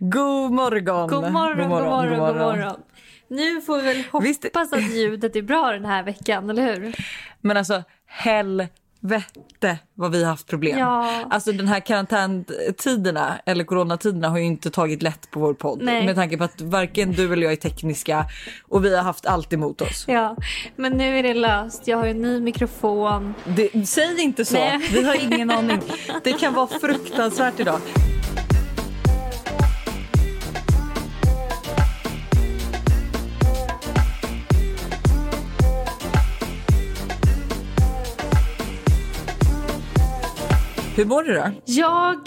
God morgon. God morgon, god morgon, god morgon. God morgon. Nu får vi väl hoppas Visst... att ljudet är bra den här veckan, eller hur? Men alltså, helvete vad vi har haft problem. Ja. Alltså den här karantäntiderna eller coronatiderna har ju inte tagit lätt på vår podd. Nej. Med tanke på att varken du eller jag är tekniska och vi har haft allt emot oss. Ja, men nu är det löst. Jag har en ny mikrofon. Det, säg inte så. Nej. Vi har ingen aning. Det kan vara fruktansvärt idag. Hur mår du då? Jag,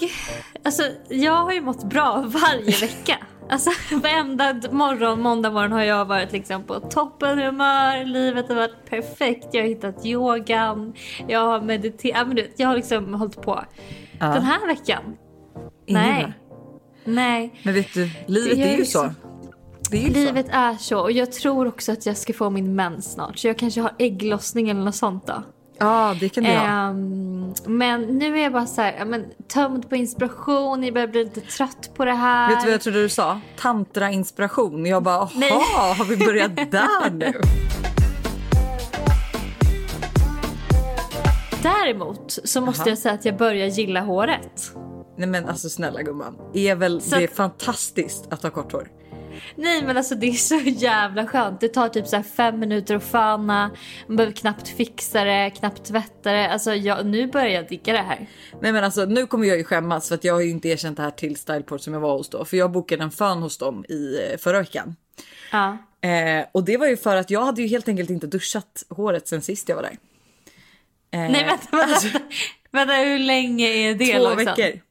alltså, jag har ju mått bra varje vecka. Alltså varenda morgon, måndag morgon har jag varit liksom på toppen humör. Livet har varit perfekt. Jag har hittat yogan. Jag har mediterat. Jag har liksom hållit på. Ja. Den här veckan. Ingen nej. Nej. Men vet du, livet är, är ju liksom, så. Är livet så. är så. Och jag tror också att jag ska få min mens snart. Så jag kanske har ägglossning eller något sånt då. Ja, det kan du ha. Um, men nu är jag bara så här, men, tömd på inspiration, jag börjar bli lite trött på det här. Vet du vad jag trodde du sa? Tantra-inspiration. Jag bara, jaha, har vi börjat där nu? Däremot så måste Aha. jag säga att jag börjar gilla håret. Nej men alltså snälla gumman, är väl så... det är fantastiskt att ha kort hår? Nej men alltså det är så jävla skönt. Det tar typ så fem minuter att föna. Man behöver knappt fixa det, knappt tvätta det. Alltså jag, nu börjar jag digga det här. Nej men alltså nu kommer jag ju skämmas för att jag har ju inte erkänt det här till Styleport som jag var hos då. För jag bokade en fön hos dem i eh, förra veckan. Ja. Eh, och det var ju för att jag hade ju helt enkelt inte duschat håret sen sist jag var där. Eh, Nej vänta, vänta, alltså, vänta, hur länge är det? Två liksom? veckor.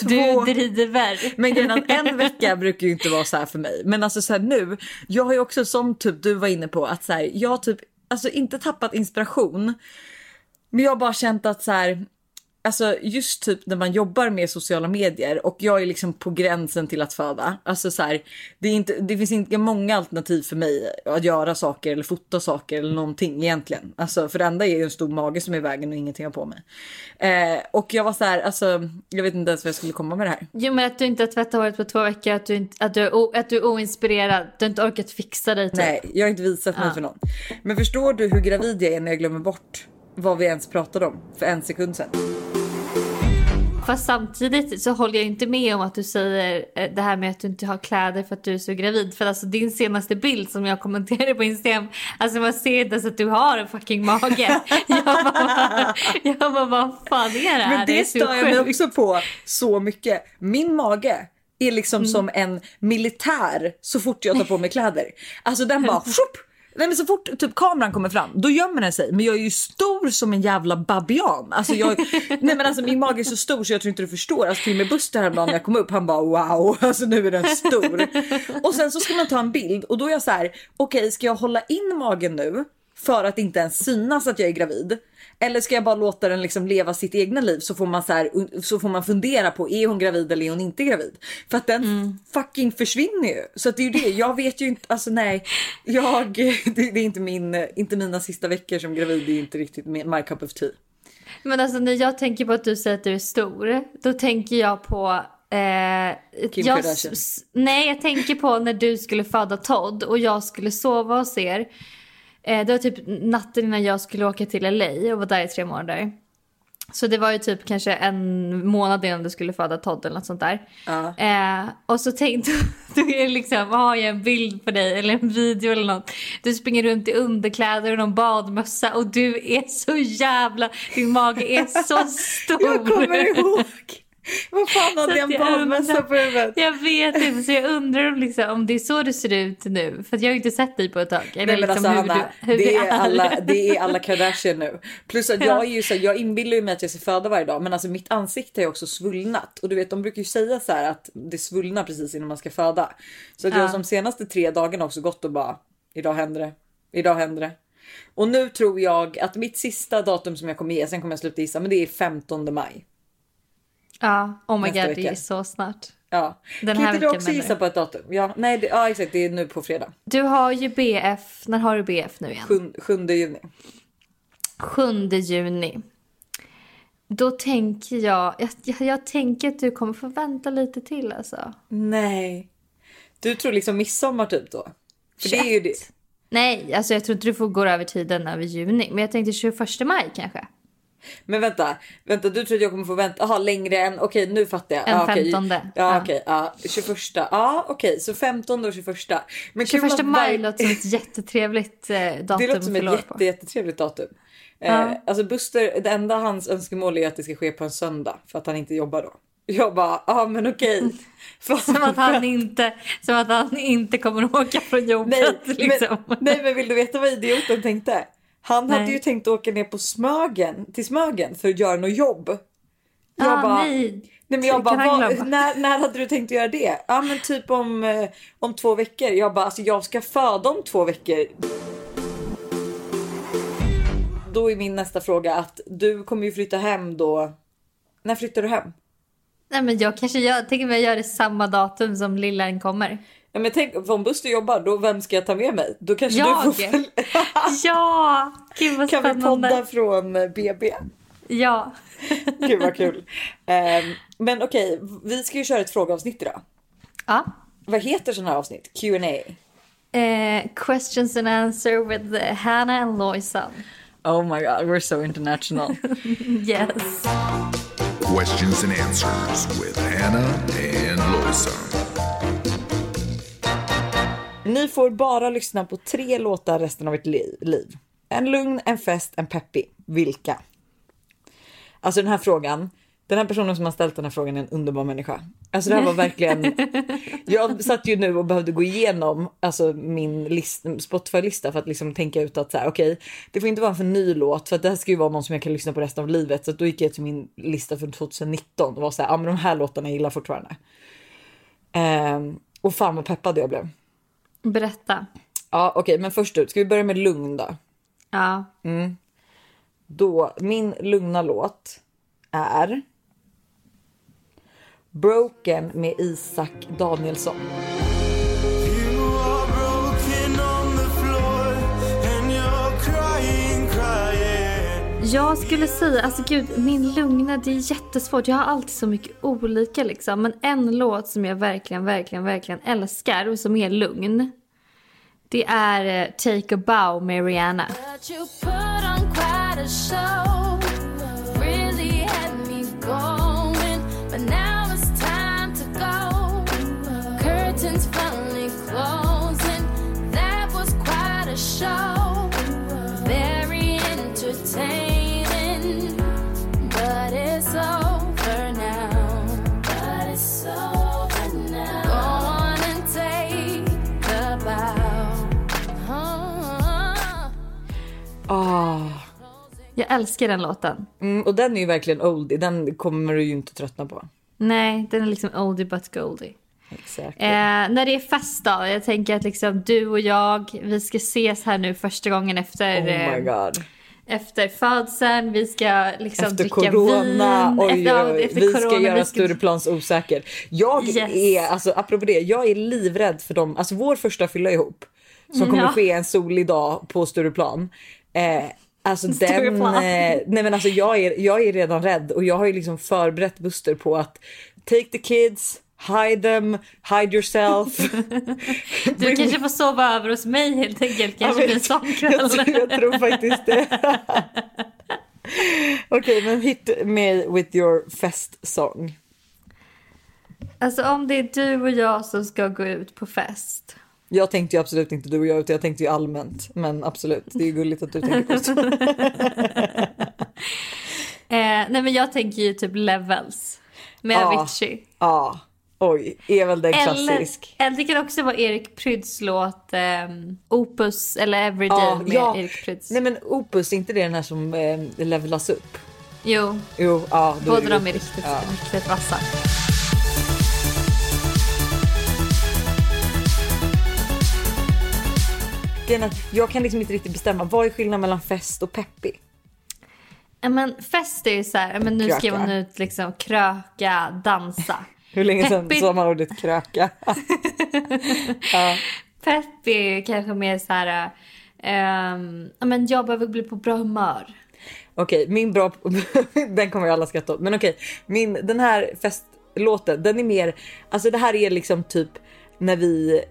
Två... Du driver. Men grejen en vecka brukar ju inte vara så här för mig. Men alltså så här nu, jag har ju också som typ du var inne på att så här, jag har typ alltså inte tappat inspiration. Men jag har bara känt att så här, Alltså just typ när man jobbar med sociala medier och jag är liksom på gränsen till att föda. Alltså så här, det, är inte, det finns inte många alternativ för mig att göra saker eller fota saker eller någonting egentligen. Alltså för det enda är ju en stor mage som är i vägen och ingenting har på mig. Eh, och jag var så här, alltså jag vet inte ens vad jag skulle komma med det här. Jo men att du inte har tvättat håret på två veckor, att du, inte, att du, är, att du är oinspirerad, du har inte orkat fixa dig typ. Nej, jag har inte visat mig ja. för någon. Men förstår du hur gravid jag är när jag glömmer bort vad vi ens pratade om för en sekund sedan? Fast samtidigt så håller jag inte med om att du säger eh, det här med att du inte har kläder för att du är så gravid. För alltså din senaste bild som jag kommenterade på Instagram, alltså man ser inte ens att du har en fucking mage. Jag bara, jag bara vad fan är det här? Men det, det stör jag mig också på så mycket. Min mage är liksom mm. som en militär så fort jag tar på mig kläder. Alltså den bara Nej men så fort typ kameran kommer fram då gömmer den sig. Men jag är ju stor som en jävla babian. Alltså jag, nej men alltså min mage är så stor så jag tror inte du förstår. Alltså med Buster häromdagen när jag kom upp han bara wow, alltså nu är den stor. och sen så ska man ta en bild och då är jag så här okej okay, ska jag hålla in magen nu för att inte ens synas att jag är gravid? Eller ska jag bara låta den liksom leva sitt egna liv så får man så här, så får man fundera på är hon gravid eller är hon inte gravid? För att den mm. fucking försvinner ju. Så det är ju det. Jag vet ju inte. Alltså nej, jag. Det, är inte min, inte mina sista veckor som gravid. Det är inte riktigt my cup of tea. Men alltså när jag tänker på att du säger att du är stor, då tänker jag på Eh, Kim jag, Kardashian? Nej, jag tänker på när du skulle föda Todd och jag skulle sova hos er. Eh, det var typ natten innan jag skulle åka till LA och var där i tre månader. Så det var ju typ kanske en månad innan du skulle föda Todd eller något sånt där. Ja. Eh, och så tänkte du liksom, har jag en bild på dig eller en video eller något. Du springer runt i underkläder och någon badmössa och du är så jävla, din mage är så stor. jag kommer ihåg. Vad fan hade jag en badmössa på huvudet? Jag vet inte, så jag undrar om, liksom, om det är så du ser ut nu. För jag har inte sett dig på ett tag. Nej, liksom alltså, hur Anna, du, det, är alla, det är alla Kardashian nu. Plus att jag är ju så, jag inbillar ju mig att jag ska föda varje dag. Men alltså mitt ansikte är också svullnat. Och du vet, de brukar ju säga så här att det svullnar precis innan man ska föda. Så att ja. jag de senaste tre dagarna också gått och bara, idag händer det. Idag händer det. Och nu tror jag att mitt sista datum som jag kommer ge, sen kommer jag sluta gissa, men det är 15 maj. Ja, oh my god, vecka. det är så snart. Ja. Den kan här inte du också gissa på ett datum? Ja, nej, det, ja, exakt. Det är nu på fredag. Du har ju BF. När har du BF nu igen? 7, 7 juni. 7 juni. Då tänker jag, jag, jag, tänker att du kommer få vänta lite till alltså. Nej. Du tror liksom midsommar typ då? För det är ju det. 21. Nej, alltså jag tror inte du får gå över tiden över juni. Men jag tänkte 21 maj kanske. Men vänta, vänta, du tror att jag kommer få vänta aha, längre än, okej nu fattar jag. Än ja, okej. 15. Ja, Ja. okej, ja, 21. Ja, okej, så 15 och 21. Men kul 21 att maj låter som ett jättetrevligt eh, datum Det låter som ett jätte, jättetrevligt datum. Eh, alltså Buster, det enda hans önskemål är att det ska ske på en söndag för att han inte jobbar då. Jag bara, ja men okej. Fan, Som att, han inte, som att han inte kommer att åka från jobbet. nej, liksom. men, nej men vill du veta vad idioten tänkte? Han hade Nej. ju tänkt åka ner på Smögen, till Smögen för att göra något jobb. Jag ah, bara, nej. Nej men jag bara, vad, när, när hade du tänkt att göra det? Ja men typ om, eh, om två veckor. Jag bara, alltså jag ska föda om två veckor. Då är min nästa fråga att du kommer ju flytta hem då. När flyttar du hem? nej, men jag kanske gör, tänker mig göra det samma datum som lillen kommer. Ja, men tänk om Buster jobbar, då vem ska jag ta med mig? Då kanske Jag? du får följa. Ja, gud vad Kan vi spännande. podda från eh, BB? Ja. Gud vad kul. Ehm, men okej, vi ska ju köra ett frågeavsnitt idag. ja. Vad heter sådana här avsnitt? Q&A. Eh, questions and answer with eh, Hannah and Loisan. Oh my god, we're so international. Yes. Questions and answers with Hannah and Loisan. Ni får bara lyssna på tre låtar resten av ert li- liv. En lugn, en fest, en peppig. Vilka? Alltså den här frågan. Den här personen som har ställt den här frågan är en underbar människa. Alltså det här var verkligen. Jag satt ju nu och behövde gå igenom alltså min list, Spotify-lista för att liksom tänka ut att så här, okej, det får inte vara en för ny låt för att det här ska ju vara någon som jag kan lyssna på resten av livet. Så då gick jag till min lista för 2019 och var så här, ja men de här låtarna gillar jag fortfarande. Ehm, och fan vad peppad jag blev. Berätta. Ja, okej, men först ut. Ska vi börja med lugn då? Ja. Då, min lugna låt är Broken med Isak Danielsson. Jag skulle säga, alltså gud, min lugna, det är jättesvårt. Jag har alltid så mycket olika liksom. Men en låt som jag verkligen, verkligen, verkligen älskar och som är lugn. Det är eh, Take a bow med Rihanna. Jag älskar den låten. mm, och den är ju verkligen oldie. Den kommer du ju inte tröttna på. Nej, den är liksom oldie but goldie. Exakt. Eh, när det är fest då, jag tänker att liksom du och jag, vi ska ses här nu första gången efter, oh my eh, god. efter födseln. Vi ska liksom Efter dricka corona, vin. oj, efter, oj, efter vi ska corona, göra vi ska- Stureplans osäker. Jag Yes. är, alltså apropå det, jag är livrädd för dem, alltså vår första fylla ihop som kommer Ja. ske en solig dag på Stureplan. Eh, alltså den, eh, nej men alltså jag är, jag är redan rädd och jag har ju liksom förberett Buster på att take the kids, hide them, hide yourself. Du kanske får sova över hos mig helt enkelt. Kanske blir en sån kväll. jag, tror, jag tror faktiskt det. Okej, men hit me with your fest song. Alltså om det är du och jag som ska gå ut på fest. Jag tänkte ju absolut inte du och jag utan jag tänkte ju allmänt. Men absolut, det är gulligt att du tänker på så. Eh, nej men jag tänker ju typ Levels. Med Ja. Avicii. Ja, oj, är väl den klassisk. eller det kan också vara Erik Pryds låt ehm, Opus eller Everyday Ja, med ja. Erik Pryds. Nej men Opus, är inte det den här som eh, levlas upp? Jo, Jo, ja. båda det de är riktigt, Ja. riktigt vassa. Grejen att Jag kan liksom inte riktigt bestämma, vad är skillnaden mellan fest och peppig? Men fest är ju så här, men nu ska Kröka. man ut liksom kröka, dansa. Hur länge sedan Peppig. sa man ordet kröka? ja. Pepp är ju kanske mer så här, ja men jag behöver bli på bra humör. Okej, min bra... den kommer ju alla skratta åt. Men okej, min, den här festlåten, den är mer... Alltså det här är liksom typ när vi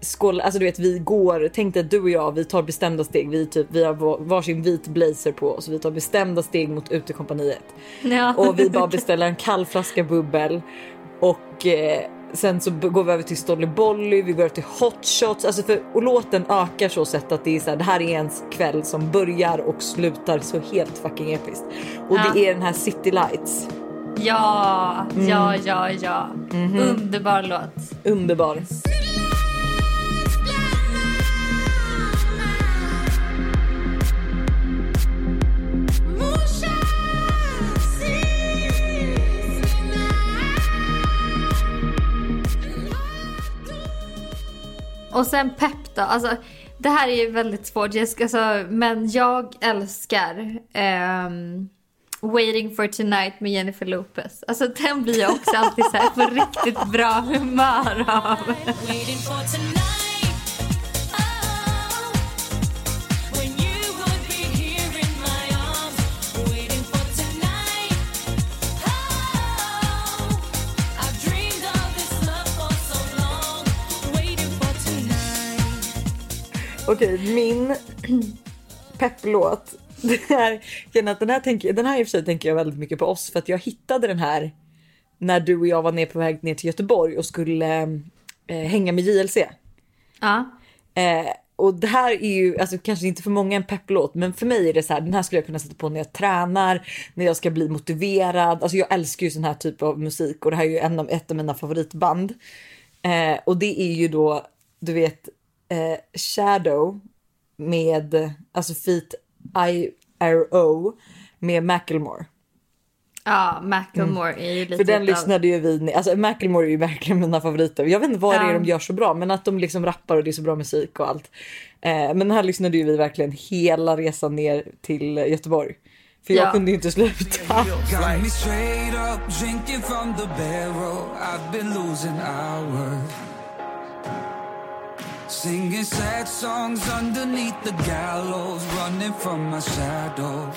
skål, alltså du vet vi går, tänk dig att du och jag vi tar bestämda steg, vi, typ, vi har var- varsin vit blazer på oss, vi tar bestämda steg mot utekompaniet. Ja. Och vi bara beställer en kall flaska bubbel och eh, sen så går vi över till Stollybolly, vi går över till hot shots, alltså för, och låten ökar så sätt att det är så här, det här är ens kväll som börjar och slutar så helt fucking episkt. Och Ja. det är den här City Lights, Ja, Mm. ja, ja, ja. Mhm. Underbar låt. underbar. Och sen pepp då. Alltså, det här är ju väldigt svårt. Jessica, alltså, men jag älskar um, Waiting for tonight med Jennifer Lopez. Alltså den blir jag också alltid så här på riktigt bra humör av. Okej, min pepplåt. Det här, att den här, tänker, den här i och för sig tänker jag väldigt mycket på oss för att jag hittade den här när du och jag var ner på väg ner till Göteborg och skulle eh, hänga med JLC. Ja. Eh, och det här är ju alltså, kanske inte för många en pepplåt, men för mig är det så här. Den här skulle jag kunna sätta på när jag tränar, när jag ska bli motiverad. Alltså, jag älskar ju sån här typ av musik och det här är ju en av, ett av mina favoritband. Eh, och det är ju då, du vet, eh, Shadow med alltså feat IRO med Macklemore. Ja, Macklemore är ju lite För den av- lyssnade ju vi, alltså Macklemore är ju verkligen mina favoriter. Jag vet inte vad det Ja. är de gör så bra, men att de liksom rappar och det är så bra musik och allt. Eh, men den här lyssnade ju vi verkligen hela resan ner till Göteborg. För jag Ja. kunde ju inte sluta. Singing sad songs underneath the gallows. Running from my shadow.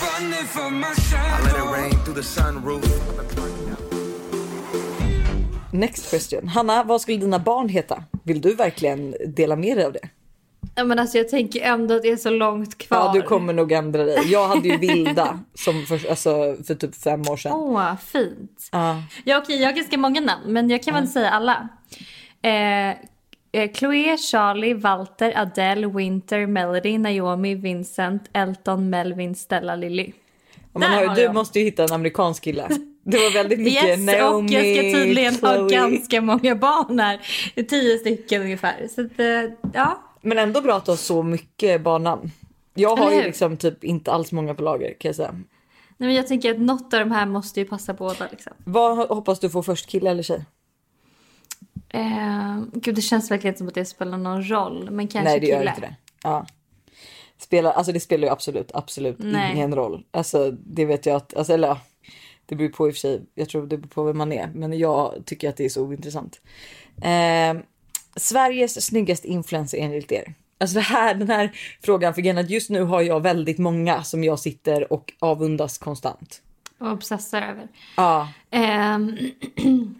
Running from my I let shadow. it rain through the sunroof. Next question. Hanna, vad skulle dina barn heta? Vill du verkligen dela med dig av det? Ja, men alltså, jag tänker ändå att det är så långt kvar. Ja, du kommer nog ändra dig. Jag hade ju Vilda som för, alltså, för typ fem år sedan. Åh, fint. Ja. Ja, okej, jag har ganska många namn, men jag kan väl säga alla. Eh, eh, Chloé, Charlie, Walter, Adele, Winter, Melody, Naomi, Vincent, Elton, Melvin, Stella, Lily. Har ju, har du jag. måste ju hitta en amerikansk kille. Det var väldigt mycket Yes, Naomi, och jag ska tydligen ha Chloe. ganska många barn här. Tio stycken ungefär. Så att, eh, ja. Men ändå bra att ha så mycket barnnamn. Jag har ju liksom typ inte alls många på lager kan jag säga. Nej, men jag tänker att något av de här måste ju passa båda. Liksom. Vad hoppas du få först, kille eller tjej? Eh, gud, det känns verkligen som att det spelar någon roll. Men kanske Nej det kille. gör inte det. Ja. Spelar, alltså det spelar ju absolut, absolut Nej. ingen roll. Alltså det vet jag att, alltså, eller ja, det beror på i och för sig, jag tror det beror på vem man är. Men jag tycker att det är så ointressant. Eh, Sveriges snyggaste influencer enligt er? Alltså det här, den här frågan, för att just nu har jag väldigt många som jag sitter och avundas konstant. Och obsessar över. Ja, Ehm,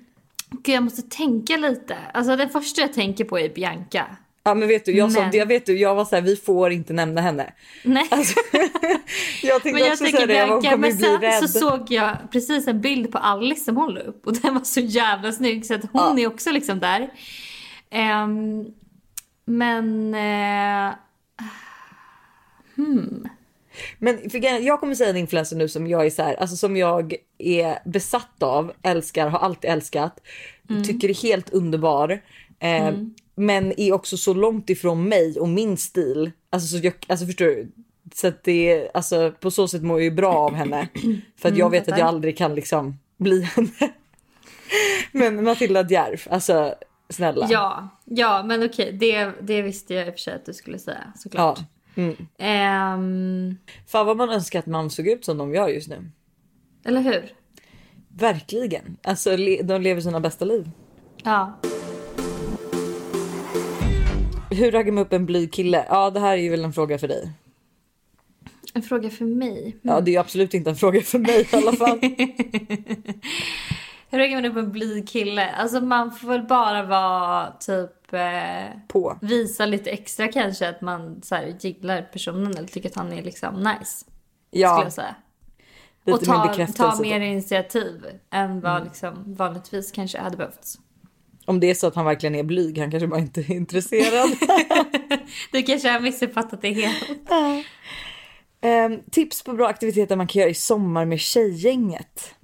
Gud, jag måste tänka lite. Alltså det första jag tänker på är Bianca. ja men vet du, jag, sa, Men- jag, vet du, jag var så här, vi får inte nämna henne. Nej. Jag tänkte men jag också tänker säga det, jag Bianca, kommer men bli rädd. så såg jag precis en bild på Alice som la upp och den var så jävla snygg så att hon Ja. är också liksom där. Ehm, men... eh, Men för jag kommer säga en influencer nu som jag är så här, alltså som jag är besatt av, älskar, har alltid älskat, tycker är helt underbar. Eh, Men är också så långt ifrån mig och min stil. Alltså, så jag, alltså förstår du? Så att det är, alltså på så sätt mår jag ju bra av henne. För att jag vet att jag aldrig kan liksom bli henne. Men Matilda Djerf, alltså snälla. ja, ja, men okej. Det, det visste jag i och för sig att du skulle säga såklart. Ja. Mm. Ehm, Fan vad man önskar att man såg ut som de gör just nu. eller hur? Verkligen. Alltså de lever sina bästa liv. Ja. Hur raggar man upp en blyg kille? Ja, det här är ju väl en fråga för dig. En fråga för mig. Ja, det är absolut inte en fråga för mig i alla fall. Hur raggar man upp en blyg kille? Alltså man får väl bara vara typ... Eh, På. visa lite extra kanske att man så här, gillar personen eller tycker att han är liksom nice. Skulle Ja, jag säga. lite och ta, ta mer då. initiativ än vad liksom vanligtvis kanske hade behövts. Om det är så att han verkligen är blyg, han kanske bara inte är intresserad. Du kanske har missuppfattat det helt. Ehm, tips på bra aktiviteter man kan göra i sommar med tjejgänget.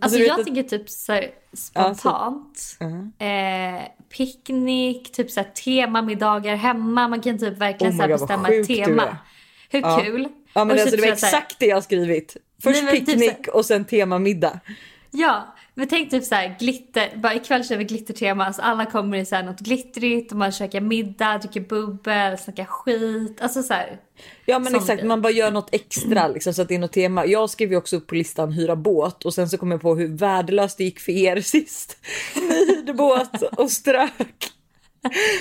Alltså, du vet jag att- tänker typ så här, spontant. eh, picknick, typ så här, temamiddagar hemma. Man kan typ verkligen Oh så God, bestämma ett tema. Hur Ja. kul? Ja men Och alltså typ det var så exakt det jag skrivit. Först Nej, men typ picknick och sen temamiddag. Ja, men tänk typ så här glitter. Bara ikväll kör vi glittertema. Alltså alla kommer i så här något glittrigt och man käkar middag, dricker bubbel, snackar skit. Alltså så här. Ja men exakt, grej. man bara gör något extra liksom, så att det är något tema. Jag skrev ju också upp på listan hyra båt och sen så kom jag på hur värdelöst det gick för er sist. Ni hyrde båt och strök.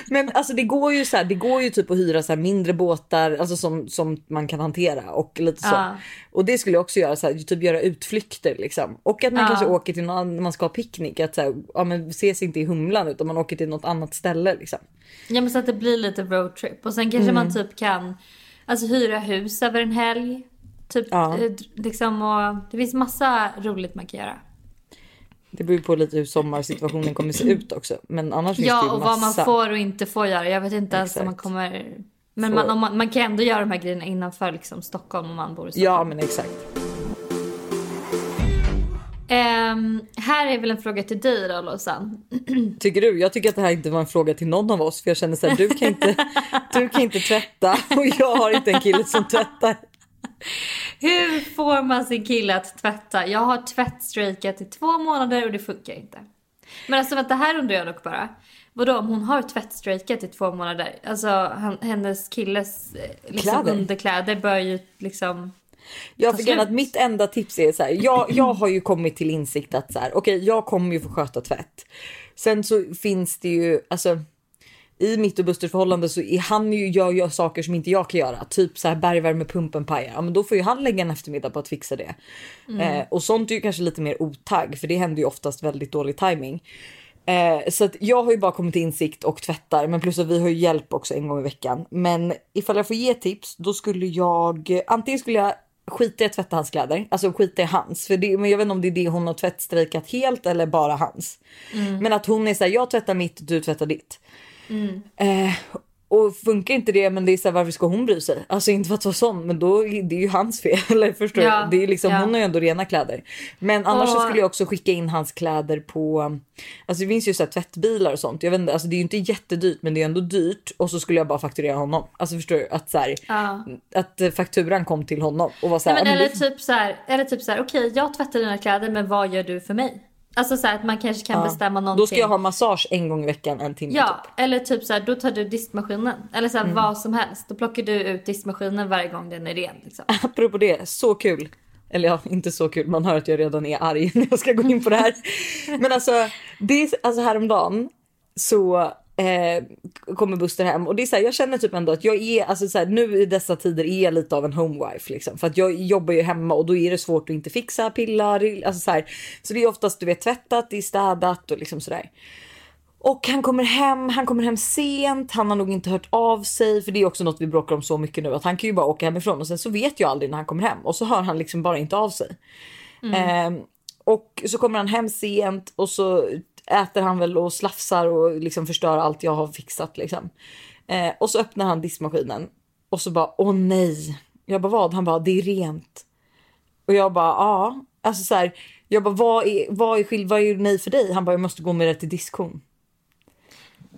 Men alltså det går ju så här, det går ju typ att hyra så mindre båtar alltså som, som man kan hantera och lite så. Ja. Och det skulle jag också göra så här, typ göra utflykter liksom. Och att man Ja. kanske åker till någon, när man ska ha picknick, att så här, ja men ses inte i Humlan utan man åker till något annat ställe liksom. Ja men så att det blir lite roadtrip. Och sen kanske Mm. man typ kan alltså, hyra hus över en helg. Typ Ja. eh, liksom och det finns massa roligt man kan göra. Det beror på lite hur sommarsituationen kommer se ut också. Men annars finns det ju Ja och vad man massa. får och inte får göra. Jag vet inte ens om man kommer... Men man, man, man kan ändå göra de här grejerna innanför liksom, Stockholm om man bor i Stockholm. Ja men exakt. Ehm, här är väl en fråga till dig då Lojsan. Tycker du? Jag tycker att det här inte var en fråga till någon av oss för jag känner så här, du kan inte, du kan inte tvätta och jag har inte en kille som tvättar. Hur får man sin kille att tvätta? Jag har tvättstrejkat i två månader och det funkar inte. Men alltså vänta, här undrar jag dock bara. Vadå om hon har tvättstrejkat i två månader? Alltså han, hennes killes eh, liksom, Kläder. underkläder bör ju liksom... Jag fick att mitt enda tips är så här. Jag, jag har ju kommit till insikt att så här, okej, jag kommer ju få sköta tvätt. Sen så finns det ju alltså. I mitt och Busters förhållande så är han ju gör ju saker som inte jag kan göra, typ så här bergvärmepumpen pajar. Ja, men då får ju han lägga en eftermiddag på att fixa det. Eh, och sånt är ju kanske lite mer otagg för det händer ju oftast väldigt dålig timing. Eh, så att jag har ju bara kommit till insikt och tvättar, men plus att vi har ju hjälp också en gång i veckan. Men ifall jag får ge tips, då skulle jag antingen skulle jag skita i att tvätta hans kläder, alltså skita i hans. För det, men jag vet inte om det är det hon har tvättstrejkat helt eller bara hans. Men att hon är så här, jag tvättar mitt, du tvättar ditt. Eh, och funkar inte det, men det är så här, varför ska hon bry sig? Alltså inte för att vara sån, men då är det ju hans fel. Eller förstår Ja, du? Det är liksom, ja. Hon har ju ändå rena kläder. Men annars Och- skulle jag också skicka in hans kläder på, alltså det finns ju så här tvättbilar och sånt. Jag vet inte, alltså det är ju inte jättedyrt, men det är ändå dyrt. Och så skulle jag bara fakturera honom. Alltså förstår du? Att så här, Ja. att eh, fakturan kom till honom och var så här, Nej, men "Ja, men eller typ så här, eller typ så här, okej jag tvättar dina kläder men vad gör du för mig? Alltså så här, att man kanske kan bestämma någonting. Då ska jag ha massage en gång i veckan, en timme Ja, typ. eller typ så här, då tar du diskmaskinen. Eller så här, Mm. vad som helst. Då plockar du ut diskmaskinen varje gång den är ren. Liksom. Apropå det, så kul. Eller ja, inte så kul. Man hör att jag redan är arg när jag ska gå in på det här. Men alltså, det är, alltså häromdagen så eh, kommer Buster hem och det är så här, jag känner typ ändå att jag är, alltså så här, nu i dessa tider är jag lite av en homewife liksom. För att jag jobbar ju hemma och då är det svårt att inte fixa, pilla, alltså så här. Så det är oftast du vet tvättat, det är städat och liksom sådär. Och han kommer hem, han kommer hem sent, han har nog inte hört av sig för det är också något vi bråkar om så mycket nu att han kan ju bara åka hemifrån och sen så vet jag aldrig när han kommer hem och så hör han liksom bara inte av sig. Ehm, och så kommer han hem sent och så äter han väl och slafsar och liksom förstör allt jag har fixat liksom. Eh, och så öppnar han diskmaskinen och så bara åh nej. Jag bara vad? Han bara det är rent. Och jag bara ja, alltså så här. Jag bara vad är, vad är, skill- vad är nej för dig? Han bara jag måste gå med det till diskhon.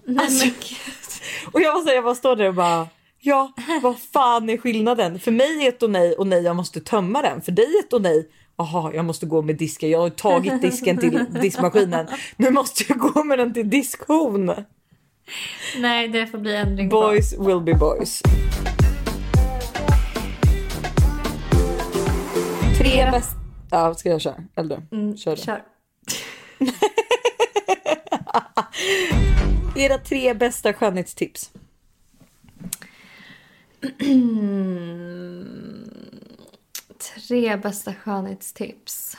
Nej, men, Och jag var så här, jag bara står där och bara ja, vad fan är skillnaden? För mig är ett och nej och nej, jag måste tömma den. För dig är ett och nej. Jaha, jag måste gå med disken. Jag har tagit disken till diskmaskinen. Nu måste jag gå med den till diskhon. nej, det får bli ändring på. Boys will be boys. Tre bästa... Ja, ska jag köra? Eller du? Kör du. Kör. Era tre bästa skönhetstips. Tre bästa skönhetstips.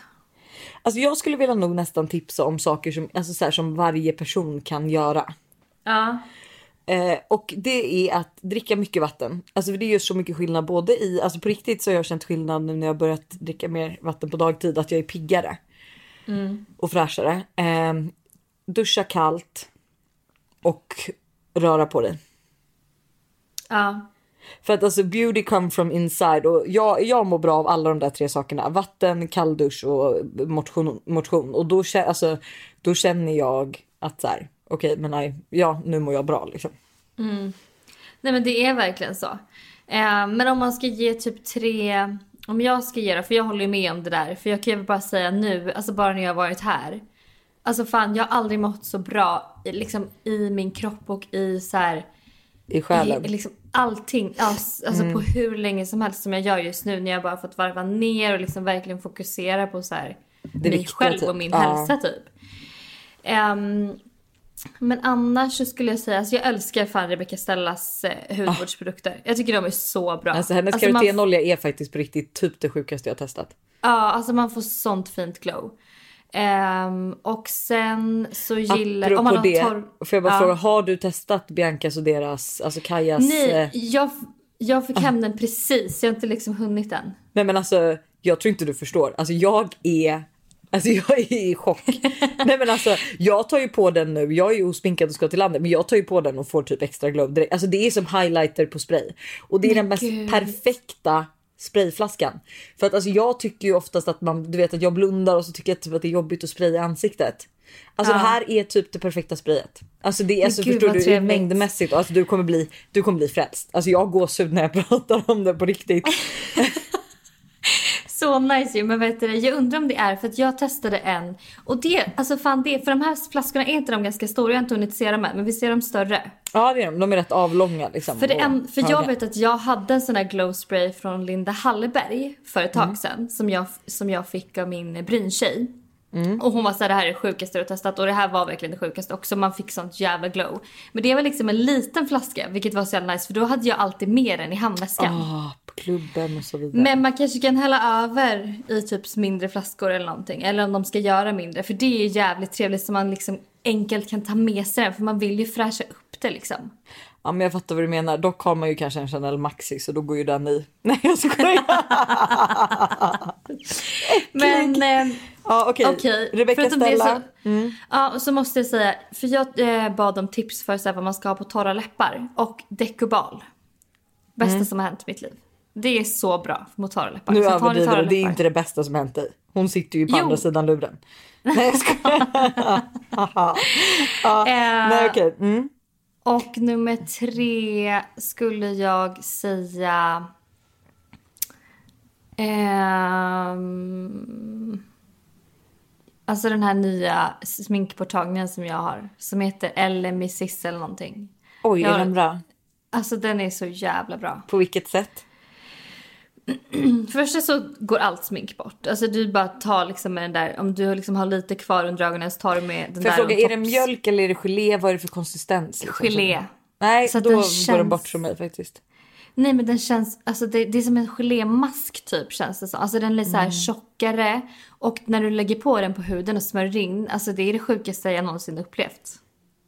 Alltså jag skulle vilja nog nästan tipsa om saker som, alltså så här, som varje person kan göra. Ja. Eh, och det är att dricka mycket vatten. Alltså för det gör så mycket skillnad både i, alltså på riktigt så har jag känt skillnad nu när jag börjat dricka mer vatten på dagtid att jag är piggare. Och fräschare. Eh, duscha kallt. Och röra på dig. Ja. För att alltså beauty come from inside och jag, jag mår bra av alla de där tre sakerna. Vatten, kalldusch och motion. motion. Och då, alltså, då känner jag att så här, okej men nej, ja nu mår jag bra liksom. Nej men det är verkligen så. Eh, men om man ska ge typ tre, om jag ska ge det, för jag håller ju med om det där. För jag kan ju bara säga nu, alltså bara när jag har varit här. Alltså fan jag har aldrig mått så bra liksom i min kropp och i så här, I själen. i, liksom allting, alltså alltså på hur länge som helst som jag gör just nu när jag bara fått varva ner och liksom verkligen fokusera på så här mig viktiga, själv typ. och min Ja. hälsa typ. Ehm, men annars så skulle jag säga, alltså jag älskar fan Rebecca Stellas eh, hudvårdsprodukter. Jag tycker de är så bra. Alltså hennes Alltså, man- karotenolja är faktiskt på riktigt typ det sjukaste jag testat. Ja, alltså man får sånt fint glow. Ehm, och sen så gillar... Apropå om man har det, torr- får jag bara Ja. fråga, har du testat Biancas och deras, alltså Kajas? Nej, eh, jag, jag fick hem den precis. Jag har inte liksom hunnit än. Nej men alltså jag tror inte du förstår. Alltså jag är Alltså jag är i chock. Nej men alltså jag tar ju på den nu. Jag är ju osminkad och ska till landet men jag tar ju på den och får typ extra glow direkt. Alltså det är som highlighter på spray och det är den mest gud. perfekta sprayflaskan. För att alltså jag tycker ju oftast att man, du vet att jag blundar och så tycker jag typ att det är jobbigt att spraya ansiktet. Alltså det här är typ det perfekta sprayet. Alltså det är alltså gud, förstår du trevligt. mängdmässigt alltså du kommer bli, du kommer bli frälst. Alltså jag har gåshud när jag pratar om det på riktigt. Så nice ju, men vet du, jag undrar om det är för att jag testade en och det, alltså fan det, för de här flaskorna är inte de ganska stora, jag har inte hunnit se dem än, men vi ser dem större. Ja det är de, de är rätt avlånga liksom. För, det en, för ja, jag vet att jag hade en sån här glow spray från Linda Hallberg för ett tag Mm. sedan som jag, som jag fick av min bryntjej. Mm. Och hon var såhär, det här är det sjukaste du har testat och det här var verkligen det sjukaste också. Man fick sånt jävla glow. Men det var liksom en liten flaska vilket var så jävla nice för då hade jag alltid med den i handväskan. Ah, klubben och så vidare. Men man kanske kan hälla över i typ mindre flaskor eller någonting. Eller om de ska göra mindre. För det är jävligt trevligt så man liksom enkelt kan ta med sig den. För man vill ju fräscha upp det liksom. Ja men jag fattar vad du menar. Dock har man ju kanske en Chanel Maxi så då går ju den i. Nej jag skojar. Men eh, Ja okej. okej. Rebecca förutom det Stella. Mm. Så, Ja och så måste jag säga. För jag eh, bad om tips för så här, vad man ska ha på torra läppar. Och Decubal. Bästa som har hänt i mitt liv. Det är så bra mot torra läppar. Nu överdriver du. Det är inte det bästa som hänt dig. Hon sitter ju på Jo. andra sidan luren. Nej jag skojar. ja, Eh, nej okej. Mm. Och nummer tre skulle jag säga... Ehm, alltså den här nya sminkborttagningen som jag har. Som heter Elemissis eller någonting. Oj Ja. är den bra? Alltså den är så jävla bra. På vilket sätt? För första så går allt smink bort. Alltså du bara tar liksom med den där, om du liksom har lite kvar under ögonen så tar du med den Får där fråga, är det mjölk eller är det gelé? Vad är det för konsistens? liksom? Gelé. Nej, Så då den går den bort från mig faktiskt. Nej men den känns, alltså det, det är som en gelémask typ känns det som. Alltså den är här Mm. tjockare och när du lägger på den på huden och smörjer in, alltså det är det sjukaste jag någonsin upplevt.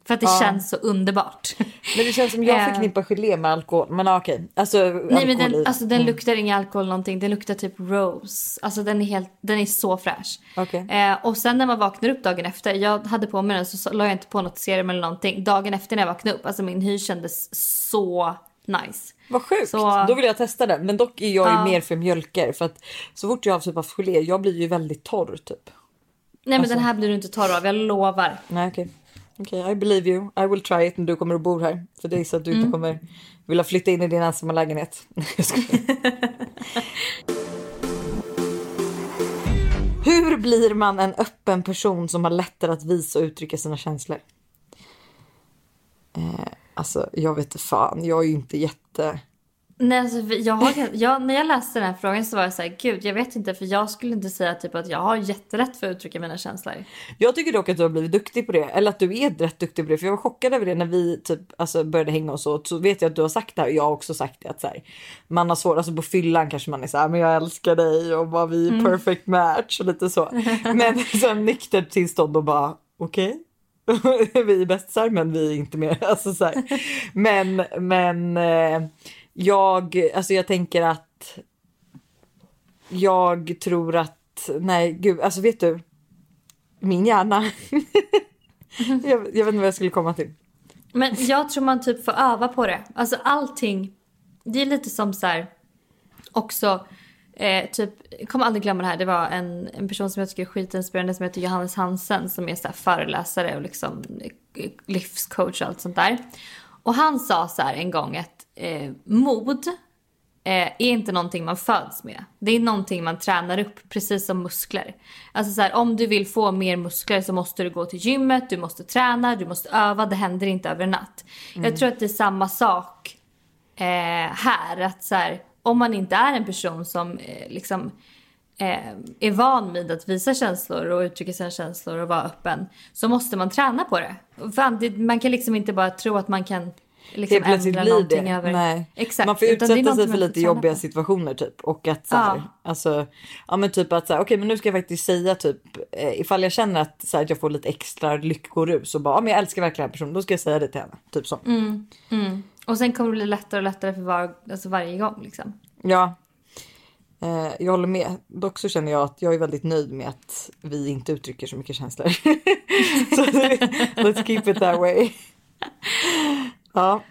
För att det känns så underbart. Men det känns som jag Eh. förknippar gelé med alkohol. Men ja, okej. Alltså, Nej men den, alltså, den luktar ingen alkohol någonting, den luktar typ rose. Alltså den är helt, den är så fräsch. Okej. Eh, och sen när man vaknar upp dagen efter, jag hade på mig den så, la jag inte på något serum eller någonting. Dagen efter när jag vaknade upp, alltså min hy kändes så nice. Vad sjukt, Så- då vill jag testa den. Men dock är jag ju Ja. mer för mjölker för att så fort jag haft gelé, jag blir ju väldigt torr typ. Nej men Alltså- den här blir du inte torr av, jag lovar. Nej okej. Okej, I believe you. I will try it när du kommer och bor här. För det är så att du Mm. inte kommer vilja flytta in i din ensamma lägenhet. Hur blir man en öppen person som har lättare att visa och uttrycka sina känslor? Eh, alltså jag vet fan, jag är ju inte jätte Nej, alltså, jag, jag, när jag läste den här frågan så var jag så här, gud jag vet inte för jag skulle inte säga typ att jag har jättelätt för att uttrycka mina känslor. Jag tycker dock att du har blivit duktig på det. Eller att du är rätt duktig på det. För jag var chockad över det när vi typ, alltså, började hänga och så. Så vet jag att du har sagt det här och jag har också sagt det. Att så här, man har svårt, alltså på fyllan kanske man är så här, men jag älskar dig och bara vi är perfect match och lite så. Men sen nyktert tillstånd och bara okej. vi är bästisar men vi är inte mer. Alltså, så här. Men, men eh, jag, alltså jag tänker att jag tror att, nej gud, alltså vet du, min hjärna. jag, jag vet inte vad jag skulle komma till. Men jag tror man typ får öva på det. Alltså allting. Det är lite som så här. Också. Eh, typ, jag kommer aldrig glömma det här. Det var en, en person som jag tycker är skitinspirerande som heter Johannes Hansen som är så här föreläsare och liksom eh, livscoach och allt sånt där. Och han sa så här en gång att eh, mod eh, är inte någonting man föds med. Det är någonting man tränar upp, precis som muskler. Alltså så här, om du vill få mer muskler så måste du gå till gymmet, du måste träna, du måste öva. Det händer inte över en natt. Jag tror att det är samma sak eh, här. Att så här, om man inte är en person som eh, liksom eh, är van vid att visa känslor och uttrycka sina känslor och vara öppen så måste man träna på det. Fan, man kan liksom inte bara tro att man kan liksom ändra någonting det. över. Nej. Exakt. Man får utan utsätta sig för lite jobbiga på. situationer typ. Och att så här, Ja. alltså, ja men typ att så här, okej men nu ska jag faktiskt säga typ eh, ifall jag känner att, så här, att jag får lite extra lyckorus och bara, ja men jag älskar verkligen den här personen, då ska jag säga det till henne. Typ så. Mm. Och sen kommer det bli lättare och lättare för var, alltså varje gång liksom. Ja. Eh, jag håller med. Dock så känner jag att jag är väldigt nöjd med att vi inte uttrycker så mycket känslor. så let's keep it that way. Ja.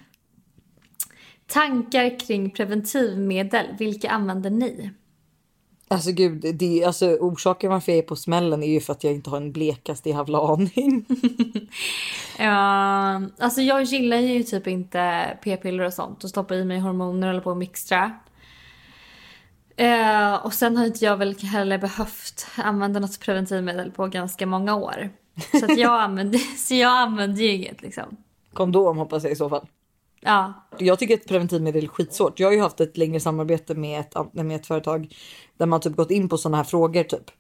Tankar kring preventivmedel, vilka använder ni? Alltså gud, det, alltså, orsaken varför jag är på smällen är ju för att jag inte har en blekaste jävla aning. Ja, alltså jag gillar ju typ inte p-piller och sånt och stoppa i mig hormoner eller på och mixtra. Eh, och sen har inte jag väl heller behövt använda något preventivmedel på ganska många år. Så jag använder, så jag använder ju inget liksom. Kondom hoppas jag i så fall. Ja, Jag tycker att preventivmedel är skitsvårt. Jag har ju haft ett längre samarbete med ett, med ett företag där man typ gått in på sådana här frågor typ.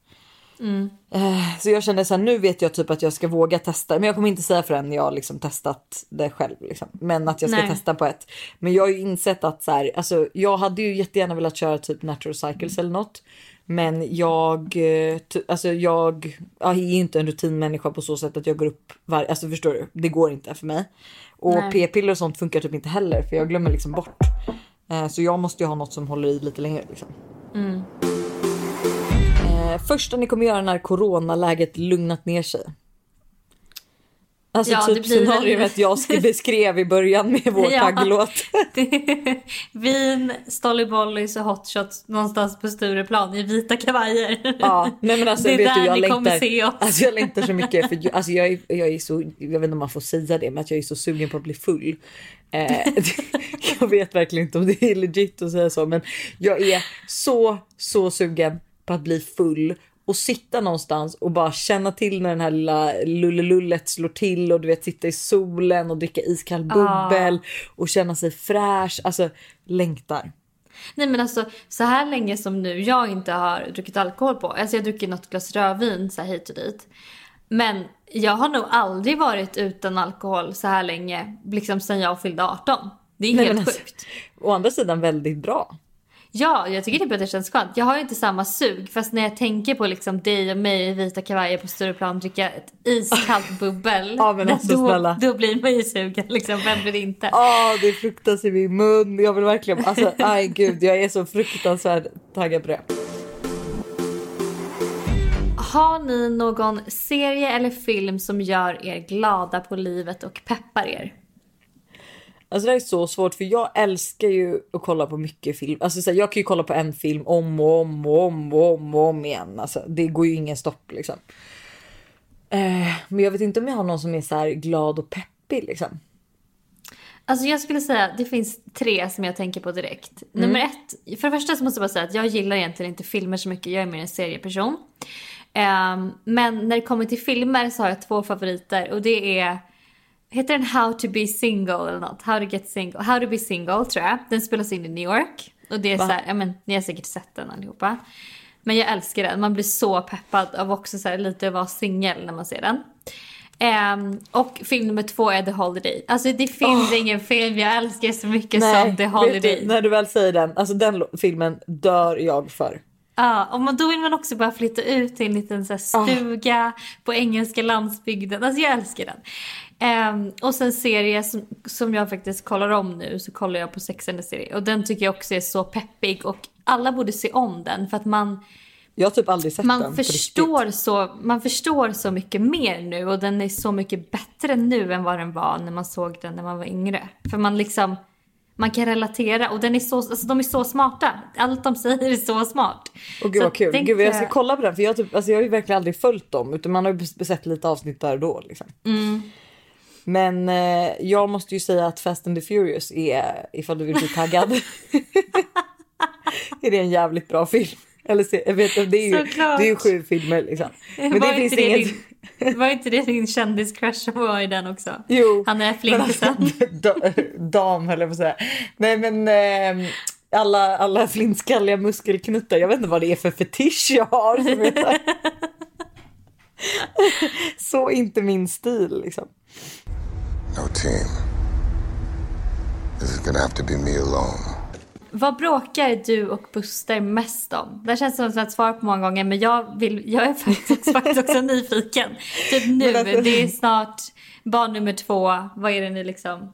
Eh, Så jag känner så här, nu vet jag typ att jag ska våga testa, men jag kommer inte säga förrän jag liksom testat det själv. Liksom. Men att jag ska Nej. testa på ett. Men jag har ju insett att så här, alltså, jag hade ju jättegärna velat köra typ natural cycles eller något. Men jag, eh, alltså jag, jag är inte en rutinmänniska på så sätt att jag går upp varje, alltså förstår du? Det går inte för mig. Och p-piller och sånt funkar typ inte heller för jag glömmer liksom bort. Eh, Så jag måste ju ha något som håller i lite längre liksom. Eh, första ni kommer göra när coronaläget lugnat ner sig. Alltså Ja, det typ blir scenariot jag sk- beskrev i början med vår Ja. tagglåt. Vin, Stollybollys och hotshots någonstans på Stureplan i vita kavajer. Ja, nej men alltså Det är vet du där jag ni kommer längtar. se oss. Alltså jag längtar så mycket för jag, alltså jag, är, jag är så, jag vet inte om man får säga det men att jag är så sugen på att bli full. Eh, jag vet verkligen inte om det är legit att säga så men jag är så så sugen på att bli full och sitta någonstans och bara känna till när den här lilla lullelullet slår till och du vet sitta i solen och dricka iskall bubbel och känna sig fräsch. Alltså längtar. Nej men alltså så här länge som nu jag inte har druckit alkohol på. Alltså jag druckit något glas rödvin så här hit och dit. Men jag har nog aldrig varit utan alkohol så här länge. Liksom sen jag fyllde 18. Det är Nej, helt alltså- sjukt. Å andra sidan väldigt bra. Ja, jag tycker typ att det känns skönt. Jag har ju inte samma sug. Fast när jag tänker på liksom dig och mig i vita kavajer på Stureplan dricka ett iskallt bubbel. Ja, men alltså, då, snälla. då blir man ju sugen liksom. Vem blir inte? Åh, det fruktas i min mun. Jag vill verkligen, alltså nej gud, jag är så fruktansvärt taggad på det. Har ni någon serie eller film som gör er glada på livet och peppar er? Alltså det är så svårt för jag älskar ju att kolla på mycket film. Alltså så här, jag kan ju kolla på en film om och om och om och om och om igen. Alltså det går ju ingen stopp liksom. Eh, men jag vet inte om jag har någon som är så här glad och peppig liksom. Alltså jag skulle säga det finns tre som jag tänker på direkt. Nummer ett, för det första så måste jag bara säga att jag gillar egentligen inte filmer så mycket. Jag är mer en serieperson. Ehm, men när det kommer till filmer så har jag två favoriter och det är Heter den How to be single eller något? How to get single. How to be single tror jag. Den spelas in i New York. Och det är så här, ja men ni har säkert sett den allihopa. Men jag älskar den. Man blir så peppad av också så här lite att vara singel när man ser den. Ehm, och film nummer två är The Holiday. Alltså det finns ingen film jag älskar så mycket som The Holiday. du, när du väl säger den, alltså den filmen dör jag för. Ja, och man, då vill man också bara flytta ut till en liten så här stuga på engelska landsbygden. Alltså jag älskar den. Ehm, och sen serie som, som jag faktiskt kollar om nu så kollar jag på Sex and the City. Och den tycker jag också är så peppig och alla borde se om den för att man, Jag har typ aldrig sett den man, på förstår riktigt. så, man förstår så mycket mer nu och den är så mycket bättre nu än vad den var när man såg den när man var yngre. För man liksom, man kan relatera och den är så, alltså de är så smarta. Allt de säger är så smart. Och gud Så vad kul. tänk- Gud, jag ska kolla på den för jag, typ, alltså, jag har ju verkligen aldrig följt dem utan man har ju sett lite avsnitt där och då. Liksom. Mm. Men eh, jag måste ju säga att Fast and the Furious är, ifall du vill bli taggad, är det en jävligt bra film. Eller se, jag vet, det, är ju, Såklart. det är ju sju filmer liksom. Men var, det finns det inget... din, var inte det din kändiscrush som var i den också? Jo. Han är flinkisen. Da- Dam höll jag på att säga. Nej men eh, alla, alla flintskalliga muskelknuttar. Jag vet inte vad det är för fetisch jag har. Så inte min stil liksom. No team. This is gonna have to be me alone. Vad bråkar du och Buster mest om? Det känns som har svarat på många gånger men jag, vill, jag är faktiskt, faktiskt också nyfiken. Typ nu, alltså- det är snart barn nummer två. Vad är det ni liksom...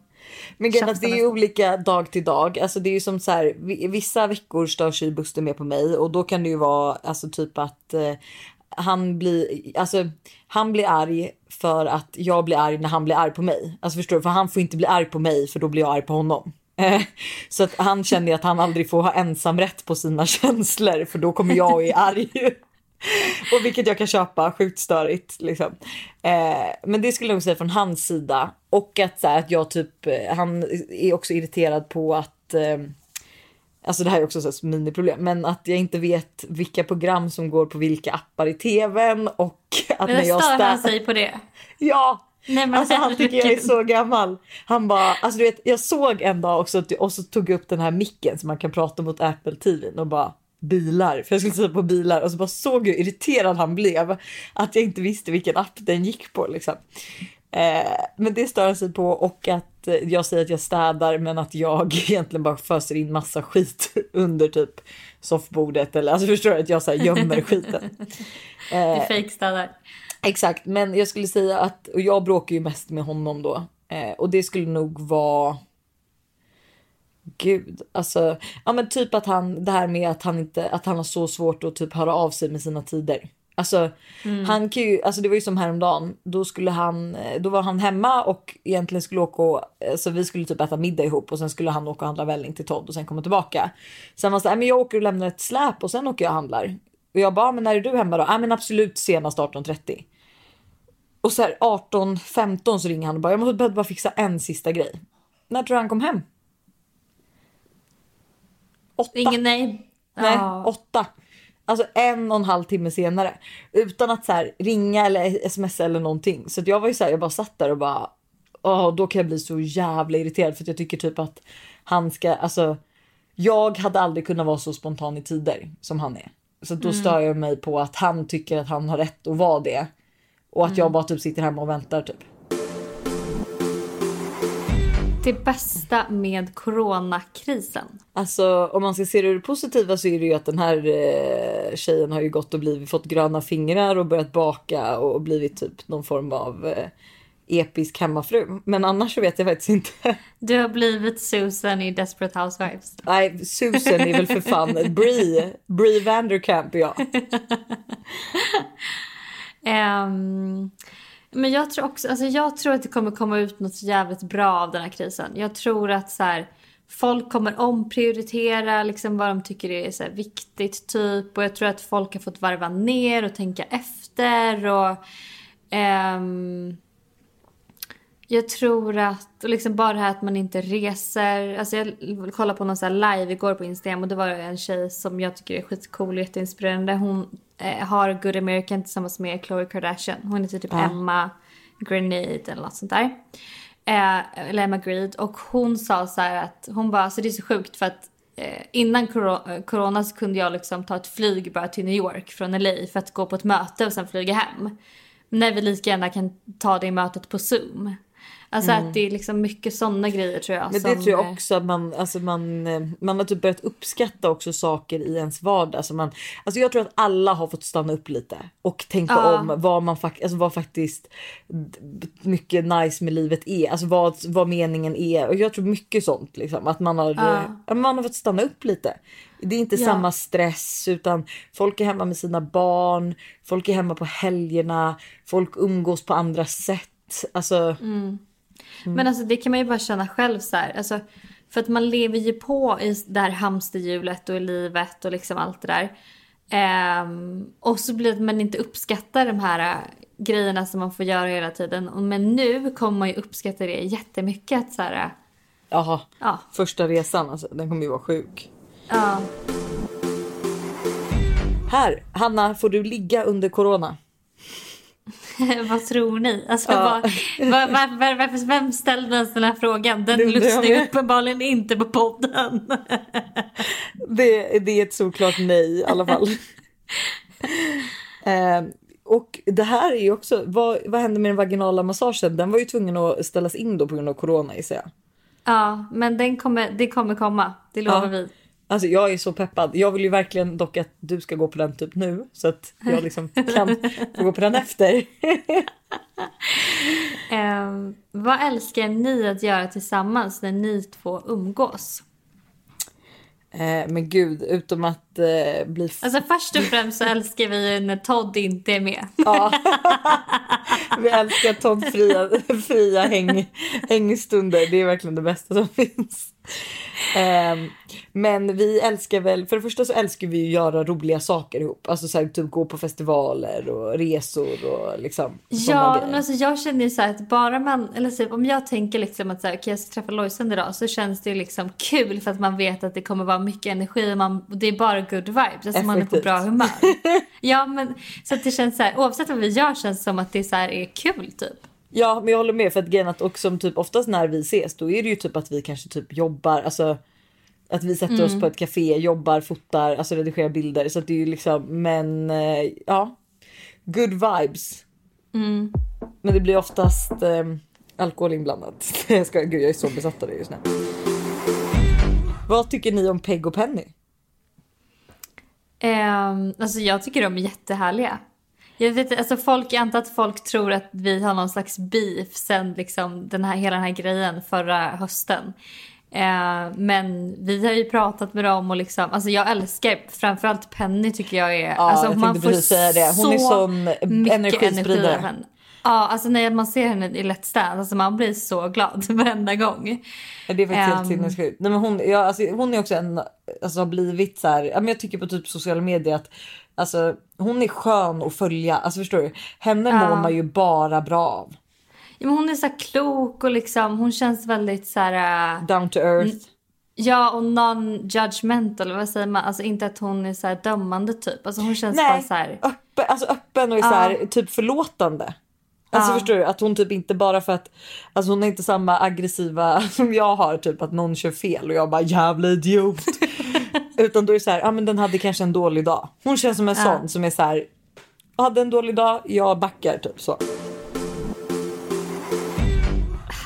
Men grejen att Tjafsar det är ju olika dag till dag. Alltså det är ju som så här, vi- vissa veckor stör sig Buster mer på mig och då kan det ju vara alltså typ att eh, han blir, alltså han blir arg för att jag blir arg när han blir arg på mig. Alltså förstår du? För han får inte bli arg på mig för då blir jag arg på honom. Så att han känner ju att han aldrig får ha ensamrätt på sina känslor för då kommer jag och är arg. Och vilket jag kan köpa, sjukt störigt liksom. Eh, men det skulle jag nog säga från hans sida. Och att, så här, att jag typ, eh, han är också irriterad på att eh, Alltså det här är också så här miniproblem, men att jag inte vet vilka program som går på vilka appar i tvn och att Men när jag stör han sig på det? Ja! Nej, men alltså han tycker jag är så gammal. Han bara, alltså du vet, jag såg en dag också att- och så tog jag upp den här micken som man kan prata mot Apple TV och bara bilar, för jag skulle sätta på bilar och så bara såg hur irriterad han blev att jag inte visste vilken app den gick på liksom. Eh, men det stör han sig på och att eh, jag säger att jag städar men att jag egentligen bara föser in massa skit under typ soffbordet eller alltså förstår du att jag så här gömmer skiten. Du fejkstädar. Exakt, men jag skulle säga att, och jag bråkar ju mest med honom då. Eh, och det skulle nog vara... Gud, alltså, ja men typ att han, det här med att han inte, att han har så svårt att typ höra av sig med sina tider. Alltså, han kan ju, alltså det var ju som häromdagen, då skulle han, eh, då var han hemma och egentligen skulle åka och, alltså vi skulle typ äta middag ihop och sen skulle han åka och handla välling till Todd och sen komma tillbaka. Sen var han så här, men jag åker och lämnar ett släp och sen åker jag och handlar. Och jag bara, men när är du hemma då? Ja men absolut senast 18.30. Och så här 18.15 så ringer han och bara jag måste bara fixa en sista grej. När tror du han kom hem? Åtta. Ingen nej. Nej, Ja. åtta. Alltså en och en halv timme senare. Utan att så här ringa eller smsa eller någonting. Så jag var ju så här, jag bara satt där och bara. Åh, då kan jag bli så jävla irriterad för att jag tycker typ att han ska, alltså. Jag hade aldrig kunnat vara så spontan i tider som han är. Så då stör jag mig på att han tycker att han har rätt att vara det. Och att jag bara typ sitter hemma och väntar typ. Det bästa med coronakrisen. Alltså om man ska se det ur det positiva så är det ju att den här eh, tjejen har ju gått och blivit, fått gröna fingrar och börjat baka och blivit typ någon form av eh, episk hemmafru. Men annars så vet jag faktiskt inte. Du har blivit Susan i Desperate Housewives. Nej, Susan är väl för fan Brie, Brie Vanderkamp ja. Ehm, men jag tror också, alltså jag tror att det kommer komma ut något jävligt bra av den här krisen. Jag tror att så här, folk kommer omprioritera liksom vad de tycker är så här viktigt typ. Och jag tror att folk har fått varva ner och tänka efter. Och ehm, jag tror att, och liksom bara det här att man inte reser. Alltså jag kollade på någon så live igår på Instagram och det var en tjej som jag tycker är skitcool och jätteinspirerande. Hon eh, har Good American tillsammans med Khloe Kardashian. Hon heter typ Ja. Emma Grenade eller något sånt där. Eh, eller Emma Greed. Och hon sa så här att hon bara, alltså det är så sjukt för att eh, innan coro- eh, corona så kunde jag liksom ta ett flyg bara till New York från LA för att gå på ett möte och sen flyga hem. När vi lika gärna kan ta det mötet på Zoom. Alltså att det är liksom mycket sådana grejer tror jag. Mm. Men det som, tror jag också att man, alltså man, eh, man har typ börjat uppskatta också saker i ens vardag. Alltså man, alltså jag tror att alla har fått stanna upp lite och tänka Ja. om vad, man fak- alltså vad faktiskt mycket nice med livet är. Alltså vad, vad meningen är. Och jag tror mycket sånt liksom. Att man har, Ja. eh, man har fått stanna upp lite. Det är inte Ja. samma stress utan folk är hemma med sina barn. Folk är hemma på helgerna. Folk umgås på andra sätt. Alltså Men alltså det kan man ju bara känna själv så här. Alltså, för att man lever ju på i det här hamsterhjulet och i livet och liksom allt det där. Ehm, och så blir det att man inte uppskattar de här äh, grejerna som man får göra hela tiden. Men nu kommer man ju uppskatta det jättemycket. Att så här, äh, jaha. ja, Första resan alltså, den kommer ju vara sjuk. ja. Här, Hanna, får du ligga under corona? vad tror ni? Alltså, Ja. vad, var, var, varför, vem ställde ens den här frågan? Den lyssnar uppenbarligen inte på podden. Det, det är ett såklart nej i alla fall. eh, och det här är ju också, vad, vad hände med den vaginala massagen? Den var ju tvungen att ställas in då på grund av corona gissar jag. ja, men den kommer, det kommer komma. Det lovar Ja. vi. Alltså jag är så peppad. Jag vill ju verkligen dock att du ska gå på den typ nu så att jag liksom kan få gå på den efter. Ehm, vad älskar ni att göra tillsammans när ni två umgås? Eh, men gud, utom att eh, bli Alltså först och främst så älskar vi när Todd inte är med. Ja. Vi älskar Todd-fria fria häng, hängstunder. Det är verkligen det bästa som finns. Ehm, men vi älskar väl, för det första så älskar vi ju göra roliga saker ihop. Alltså så här, typ gå på festivaler och resor och liksom. Ja, men alltså jag känner ju så här att bara man, eller typ om jag tänker liksom att så här, okej jag ska träffa Lojsan idag så känns det ju liksom kul för att man vet att det kommer vara mycket energi och man, det är bara good vibes, alltså man är på bra humör. ja men så att det känns så här, oavsett vad vi gör känns det som att det så här är kul typ. Ja, men jag håller med för att grejen att också typ oftast när vi ses då är det ju typ att vi kanske typ jobbar, alltså att vi sätter oss på ett café, jobbar, fotar, alltså redigerar bilder så att det är ju liksom, men eh, ja, good vibes. Men det blir oftast eh, alkohol inblandat. Jag ska, gud, jag är så besatt av det just nu. Vad tycker ni om Peg och Penny? Um, alltså jag tycker de är jättehärliga. Jag, vet, alltså folk, jag antar att folk tror att vi har någon slags beef sen liksom den här, hela den här grejen förra hösten. Eh, men vi har ju pratat med dem och liksom, alltså jag älskar framförallt Penny tycker jag är, alltså jag tänkte precis säga det. Hon är sån mycket energispridare. energi. Ja, alltså när man ser henne i Let's Dance, alltså man blir så glad varenda gång. Ja, Det är faktiskt helt Ehm. sinnessjukt. Nej, men hon, ja, alltså, hon är också en, alltså har blivit så här, ja, jag tycker på typ sociala medier att alltså, hon är skön att följa. Alltså förstår du? Henne mår man ju bara bra av. Ja, men hon är så klok och liksom, hon känns väldigt så här... äh, Down to earth. Ja, och non-judgmental, vad säger man? Alltså inte att hon är så här dömande typ. Alltså hon känns bara Nej, så här... öppen, alltså öppen och är så här, typ förlåtande. Alltså Ja. förstår du? Att hon typ inte bara för att alltså hon är inte samma aggressiva som jag har typ att någon kör fel och jag bara jävla idiot. Utan då är det så här, ja men den hade kanske en dålig dag. Hon känns som en sån som är så här, hade en dålig dag, jag backar typ så.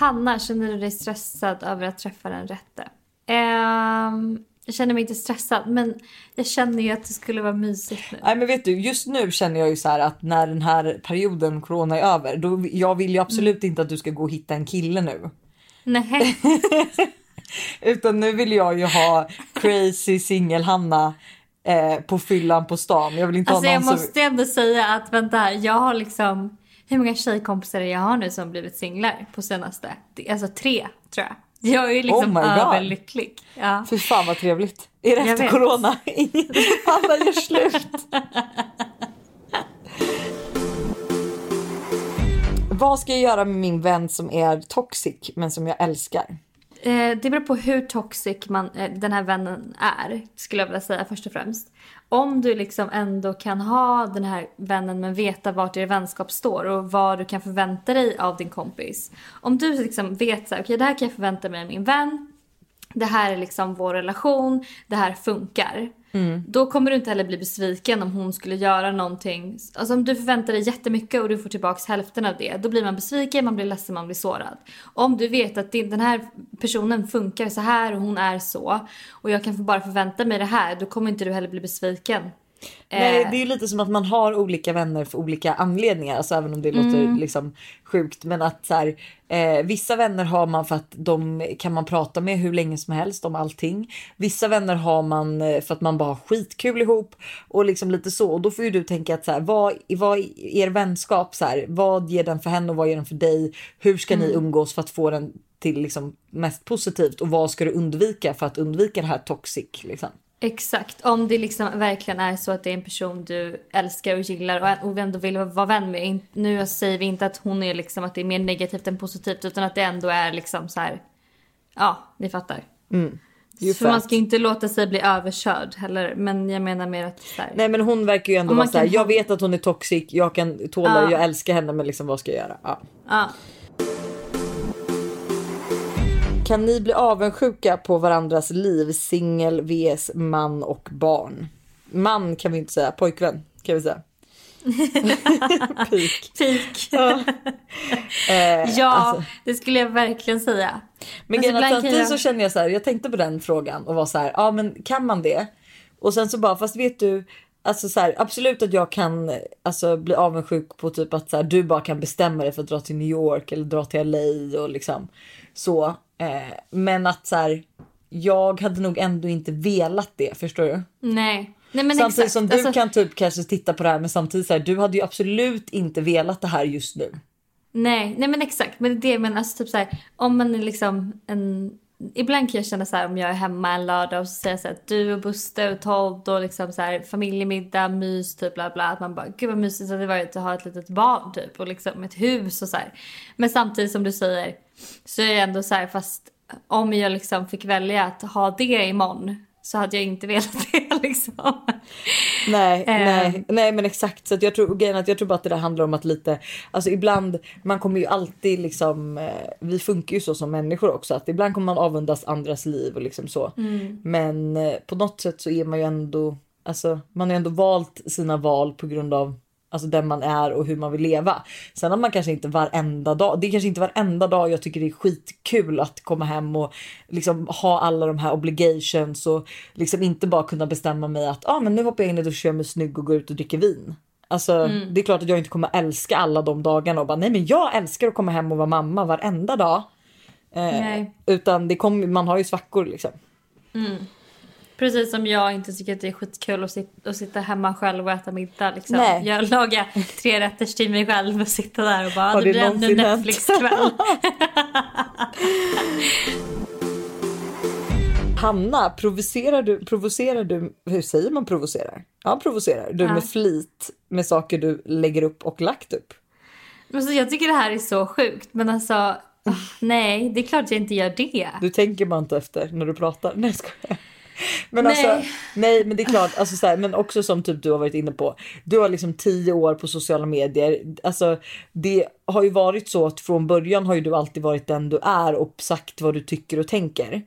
Hanna, känner du dig stressad över att träffa den rätte? Ehm, jag känner mig inte stressad, men jag känner ju att det skulle vara mysigt nu. Nej men vet du, just nu känner jag ju så att när den här perioden corona är över, då jag vill ju absolut inte att du ska gå och hitta en kille nu. Nej. Utan nu vill jag ju ha crazy singel Hanna eh, på fyllan på stan. Jag vill inte Alltså ha jag någon måste ändå säga att vänta jag har liksom... Hur många tjejkompisar jag har nu som blivit singlar på senaste? Alltså tre, tror jag. Jag är ju liksom Oh överlycklig. Ja. Fy fan vad trevligt. Är det Jag efter vet. corona? Hanna gör slut. Vad ska jag göra med min vän som är toxic men som jag älskar? Eh, det beror på hur toxic man, eh, den här vännen är, skulle jag vilja säga först och främst om du liksom ändå kan ha den här vännen men veta vart er vänskap står och vad du kan förvänta dig av din kompis. Om du liksom vet så här, okej det här kan jag förvänta mig av min vän. Det här är liksom vår relation, det här funkar. Mm. Då kommer du inte heller bli besviken om hon skulle göra någonting. Alltså om du förväntar dig jättemycket och du får tillbaks hälften av det. Då blir man besviken, man blir ledsen, man blir sårad. Om du vet att den här personen funkar så här och hon är så. Och jag kan bara förvänta mig det här. Då kommer inte du heller bli besviken. Nej, Eh, det är ju lite som att man har olika vänner för olika anledningar. Alltså även om det låter Mm. liksom sjukt. Men att så här, eh, vissa vänner har man för att de kan man prata med hur länge som helst om allting. Vissa vänner har man eh, för att man bara har skitkul ihop och liksom lite så. Och då får ju du tänka att så här, vad, vad er vänskap? Så här, vad ger den för henne och vad ger den för dig? Hur ska ni Mm. umgås för att få den till liksom mest positivt? Och vad ska du undvika för att undvika det här toxic? Liksom? Exakt, om det liksom verkligen är så att det är en person du älskar och gillar och, ändå vill vara vän med. Nu säger vi inte att hon är liksom att det är mer negativt än positivt utan att det ändå är liksom så här. Ja, ni fattar. ju För man ska inte låta sig bli överkörd heller. Men jag menar mer att här, Nej men hon verkar ju ändå vara såhär, kan jag vet att hon är toxic, jag kan tåla Ja. jag älskar henne men liksom vad ska jag göra? Ja. ja. Kan ni bli avundsjuka på varandras liv, singel vs man och barn? Man kan vi inte säga, pojkvän kan vi säga. Peak. Peak. Eh, ja, alltså. det skulle jag verkligen säga. Men Alltså, samtidigt jag- så känner jag så här, jag tänkte på den frågan och var så här, ja men kan man det? Och sen så bara, fast vet du, alltså så här, absolut att jag kan alltså, bli avundsjuk på typ att så här, du bara kan bestämma dig för att dra till New York eller dra till LA och liksom så. Eh, men att så här, jag hade nog ändå inte velat det, förstår du? Nej. Nej men Samtidigt exakt. som du Alltså, kan typ kanske titta på det här men samtidigt så här, du hade ju absolut inte velat det här just nu. Nej, nej men exakt. Men det menar. Alltså typ så här, om man är liksom en... Ibland kan jag känna så här om jag är hemma en lördag och så säger jag så här, du och Buster och Todd och liksom så här familjemiddag, mys typ bla bla. Att man bara gud vad mysigt det hade varit att ha ett litet barn typ och liksom ett hus och så här. Men samtidigt som du säger så är jag ändå så här fast om jag liksom fick välja att ha det imorgon så hade jag inte velat det liksom. Nej, Eh. nej, nej men exakt. Så jag, tror, är att jag tror bara att det där handlar om att lite, alltså ibland, man kommer ju alltid liksom, eh, vi funkar ju så som människor också, att ibland kommer man avundas andras liv och liksom så. Men eh, på något sätt så är man ju ändå, alltså man har ju ändå valt sina val på grund av Alltså den man är och hur man vill leva. Sen att man kanske inte varenda dag, det är kanske inte varenda dag jag tycker det är skitkul att komma hem och liksom ha alla de här obligations och liksom inte bara kunna bestämma mig att ah, men nu hoppar jag in i duschen, gör mig snygg och går ut och dricker vin. Alltså det är klart att jag inte kommer älska alla de dagarna och bara nej men jag älskar att komma hem och vara mamma varenda dag. Eh, utan det kommer, man har ju svackor liksom. Precis som jag inte tycker att det är skitkul att sitta, att sitta hemma själv och äta middag. Liksom. Nej. Jag lagar tre rätters till mig själv och sitta där och bara Har det det blir ännu någonsin hänt?" Netflix-kväll. Hanna, provocerar du, provocerar du, hur säger man provocerar? Ja, provocerar du Ja. med flit med saker du lägger upp och lagt upp? Men så jag tycker det här är så sjukt men alltså ah, nej det är klart jag inte gör det. Du tänker bara inte efter när du pratar. Nej, jag. Men Nej. alltså, nej men det är klart, alltså så här, men också som typ du har varit inne på. Du har liksom tio år på sociala medier. Alltså det har ju varit så att från början har ju du alltid varit den du är och sagt vad du tycker och tänker.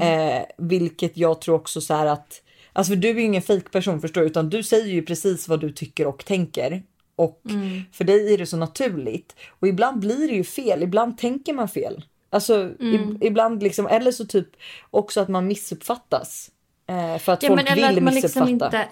Eh, vilket jag tror också så här att, alltså för du är ju ingen fake person förstår du, utan du säger ju precis vad du tycker och tänker. Och för dig är det så naturligt. Och ibland blir det ju fel, ibland tänker man fel. Alltså ib- ibland liksom, eller så typ också att man missuppfattas. Eh, för att Ja, folk vill att man missuppfatta. liksom inte...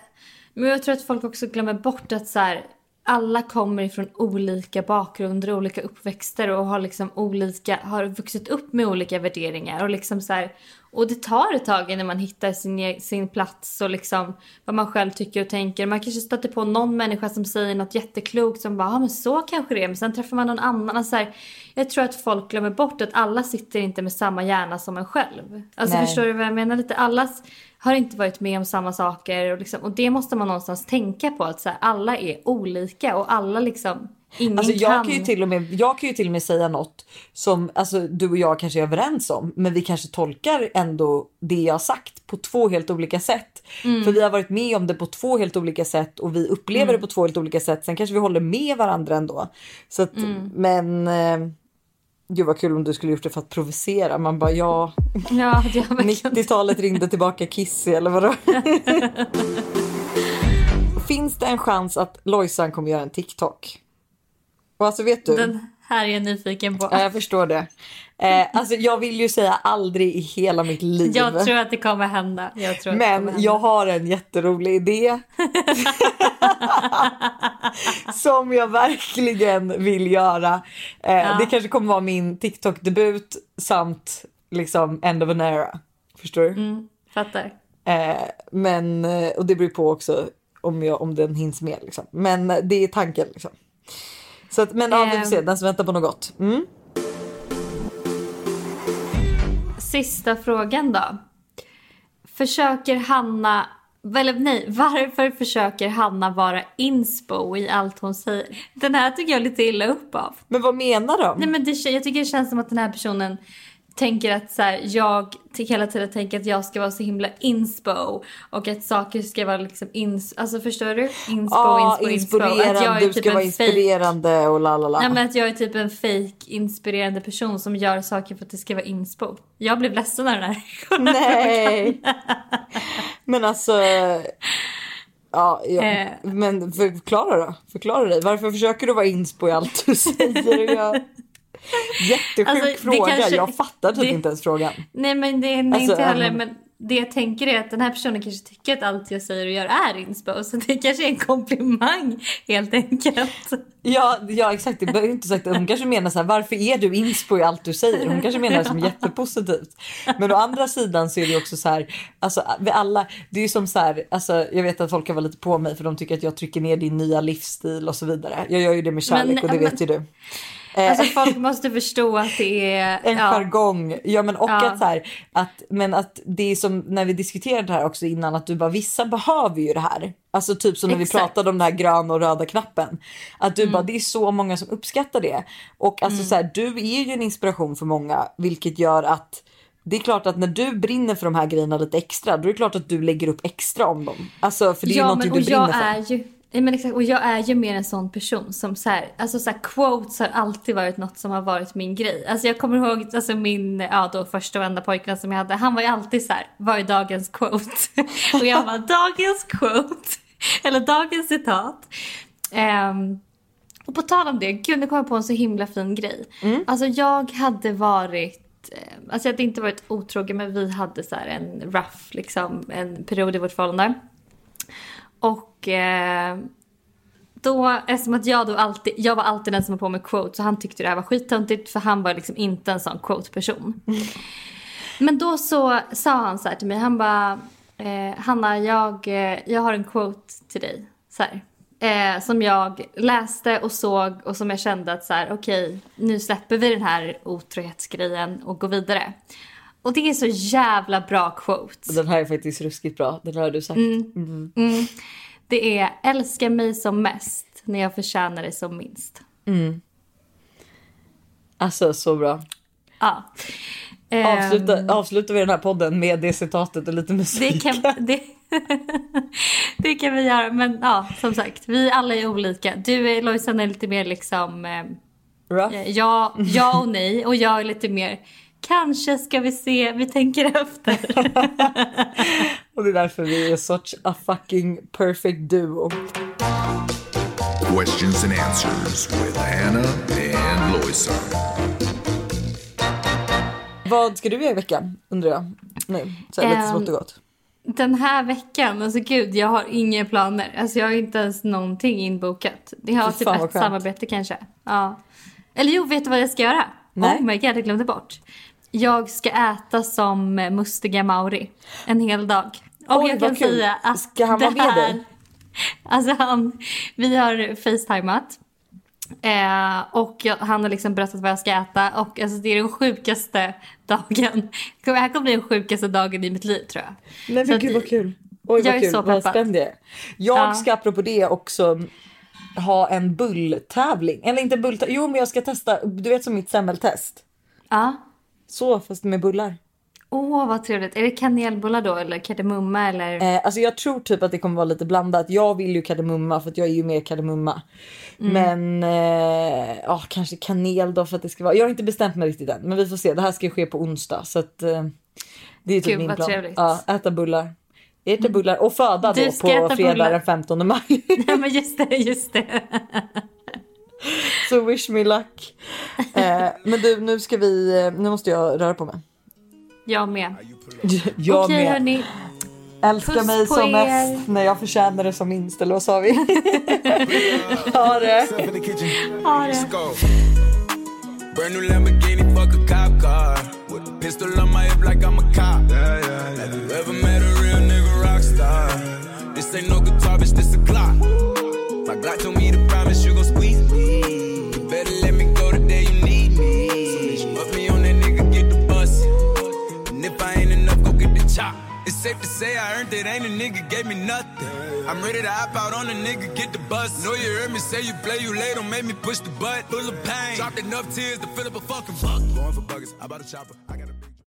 Men jag tror att folk också glömmer bort att så här, alla kommer ifrån olika bakgrunder och olika uppväxter och har liksom olika, har vuxit upp med olika värderingar och liksom så här, och det tar ett tag innan man hittar sin, e- sin plats och liksom vad man själv tycker och tänker. Man kanske stöter på någon människa som säger något jätteklokt som bara, ja men så kanske det är, men sen träffar man någon annan. Alltså så här, jag tror att folk glömmer bort att alla sitter inte med samma hjärna som en själv. Alltså Nej. förstår du vad jag menar? Lite allas har inte varit med om samma saker och, liksom, och det måste man någonstans tänka på att så här, alla är olika och alla liksom ingen Alltså jag kan. kan, ju till och med, jag kan ju till och med säga något som alltså, du och jag kanske är överens om. Men vi kanske tolkar ändå det jag har sagt på två helt olika sätt. Mm. För vi har varit med om det på två helt olika sätt och vi upplever Mm. det på två helt olika sätt. Sen kanske vi håller med varandra ändå. Så att, Mm. Men eh, gud vad kul om du skulle gjort det för att provocera. Man bara ja, Ja, det har verkligen... 90-talet ringde tillbaka Kissy eller vadå? Finns det en chans att Lojsan kommer göra en TikTok? Och alltså vet du? Den här är jag nyfiken på. Ja, jag förstår det. Eh, alltså jag vill ju säga aldrig i hela mitt liv. Jag tror att det kommer hända. Jag tror Men hända. jag har en jätterolig idé. som jag verkligen vill göra. Eh, Det kanske kommer vara min TikTok-debut samt liksom end of an era. Förstår du? Mm, fattar. Eh, men, eh, och det beror på också om, jag, om den hinns med. Liksom. Men det är tanken. Liksom. Så att, men ja, vi får se, Ehm. den som väntar på något gott. Mm. Sista frågan då. Försöker Hanna, eller nej, varför försöker Hanna vara inspo i allt hon säger? Den här tycker jag lite illa upp av. Men vad menar de? Nej men det, jag tycker det känns som att den här personen tänker att så här, jag hela tiden tänker att jag ska vara så himla inspo och att saker ska vara liksom ins... Alltså förstår du? Inspo, ah, inspo, inspo. inspirerande, Att jag är du typ ska vara en fake inspirerande och la la la. Nej men att jag är typ en fake inspirerande person som gör saker för att det ska vara inspo. Jag blev ledsen av den här. Nej. Men alltså. Ja, ja. Eh. men förklara då. Förklara dig. Varför försöker du vara inspo i allt du säger? Jag... Jättesjuk Alltså, fråga. kanske- Jag fattar typ det- inte ens frågan. Nej men det är Alltså, inte heller även- men det jag tänker är att den här personen kanske tycker att allt jag säger och gör är inspo så det kanske är en komplimang helt enkelt. Ja, ja exakt. Det behöver inte sagt. Hon kanske menar så här, varför är du inspo i allt du säger? Hon kanske menar det som jättepositivt. Men å andra sidan så är det också så här, alltså vi alla, det är ju som så här, alltså jag vet att folk kan vara lite på mig för de tycker att jag trycker ner din nya livsstil och så vidare. Jag gör ju det med kärlek Men- och det men- vet ju du. Alltså folk måste förstå att det är... En ja. jargong. Ja men och Ja. att så här, att, men att det är som när vi diskuterade det här också innan att du bara vissa behöver ju det här. Alltså typ som när vi Exakt. Mm. pratade om den här gröna och röda knappen. Att du bara det är så många som uppskattar det. Och alltså så här, du är ju en inspiration för många vilket gör att det är klart att när du brinner för de här grejerna lite extra då är det klart att du lägger upp extra om dem. Alltså för det är ju ja, någonting men, och du brinner jag för. är ju, nej, men exakt, och jag är ju mer en sån person som så här, alltså så här, quotes har alltid varit något som har varit min grej. Alltså jag kommer ihåg alltså min, ja då första och enda pojken som jag hade, han var ju alltid så här, vad är dagens quote? och jag var dagens quote, eller dagens citat. Ehm, och på tal om det, gud nu kom jag på en så himla fin grej. Mm. Alltså jag hade varit, eh, alltså jag hade inte varit otrogen men vi hade så en rough, liksom en period i vårt förhållande. Och eh, då, eftersom att jag då alltid, jag var alltid den som var på med quotes och han tyckte det här var skittöntigt för han var liksom inte en sån quote-person. Men då så sa han så här till mig, han bara eh, Hanna jag, eh, jag har en quote till dig. Så här. Eh, som jag läste och såg och som jag kände att så här, okej nu släpper vi den här otrohetsgrejen och går vidare. Och det är så jävla bra quote. Den här är faktiskt ruskigt bra. Den har du sagt. Mm. Det är älska mig som mest när jag förtjänar det som minst. Alltså så bra. Ja. Ehm, Avsluta, avslutar vi den här podden med det citatet och lite musik. Det kan, det, det kan vi göra. Men ja, som sagt, vi alla är olika. Du är Lojsan är lite mer liksom eh, Rough. ja, ja och nej. Och jag är lite mer kanske ska vi se, vi tänker efter. Och det är därför vi är such a fucking perfect duo. Questions and answers with Hannah and Loisa. Vad ska du göra i veckan undrar jag? Nu, så lite Ehm, smått och gott. Den här veckan, alltså gud, jag har inga planer. Alltså jag har inte ens någonting inbokat. Jag har typ ett samarbete kanske. Ja. Eller jo, vet du vad jag ska göra? Nej. Oh my god, jag glömde bort. Jag ska äta som mustiga Mauri en hel dag. Och Oj, jag kan kul. säga att Ska han vara med här, dig? Alltså han, vi har facetimat. Eh, och jag, han har liksom berättat vad jag ska äta och alltså, det är den sjukaste dagen. Det här kommer bli den sjukaste dagen i mitt liv tror jag. Nej men gud vad kul. Oj jag vad är kul, så vad spänd jag är. Jag Ja. ska apropå det också ha en bulltävling. Eller inte bulltävling, jo men jag ska testa, du vet som mitt semmeltest. Ja. Så fast med bullar. Åh, vad trevligt. Är det kanelbullar då eller kardemumma eller? Eh, alltså jag tror typ att det kommer vara lite blandat. Jag vill ju kardemumma för att jag är ju mer kardemumma. Mm. Men eh, ja, kanske kanel då för att det ska vara. Jag har inte bestämt mig riktigt än, men vi får se. Det här ska ju ske på onsdag så att eh, det är typ Gud, min plan. trevligt. Ja, äta bullar. Äta bullar och föda Du då på fredag den 15 maj. Ja, men just det, just det. så wish me luck. Eh, men du, nu ska vi, eh, nu måste jag röra på mig. Jag med. Jag Okej med. hörni. Älska Puss mig som er. mest när jag förtjänar det som minst, eller vad sa vi? ha det! Ha det. Brand new Lamborghini, fuck a cop car. With a pistol on my hip like I'm a cop. Have you ever met a real nigga rock star? This ain't no guitar, bitch, this a clock. My Glock told me safe to say I earned it, ain't a nigga gave me nothing. I'm ready to hop out on a nigga, get the bus. Know you heard me say you play, you late, don't make me push the butt. Full of pain, dropped enough tears to fill up a fucking bucket. Going for buggers, I bought a chopper. I got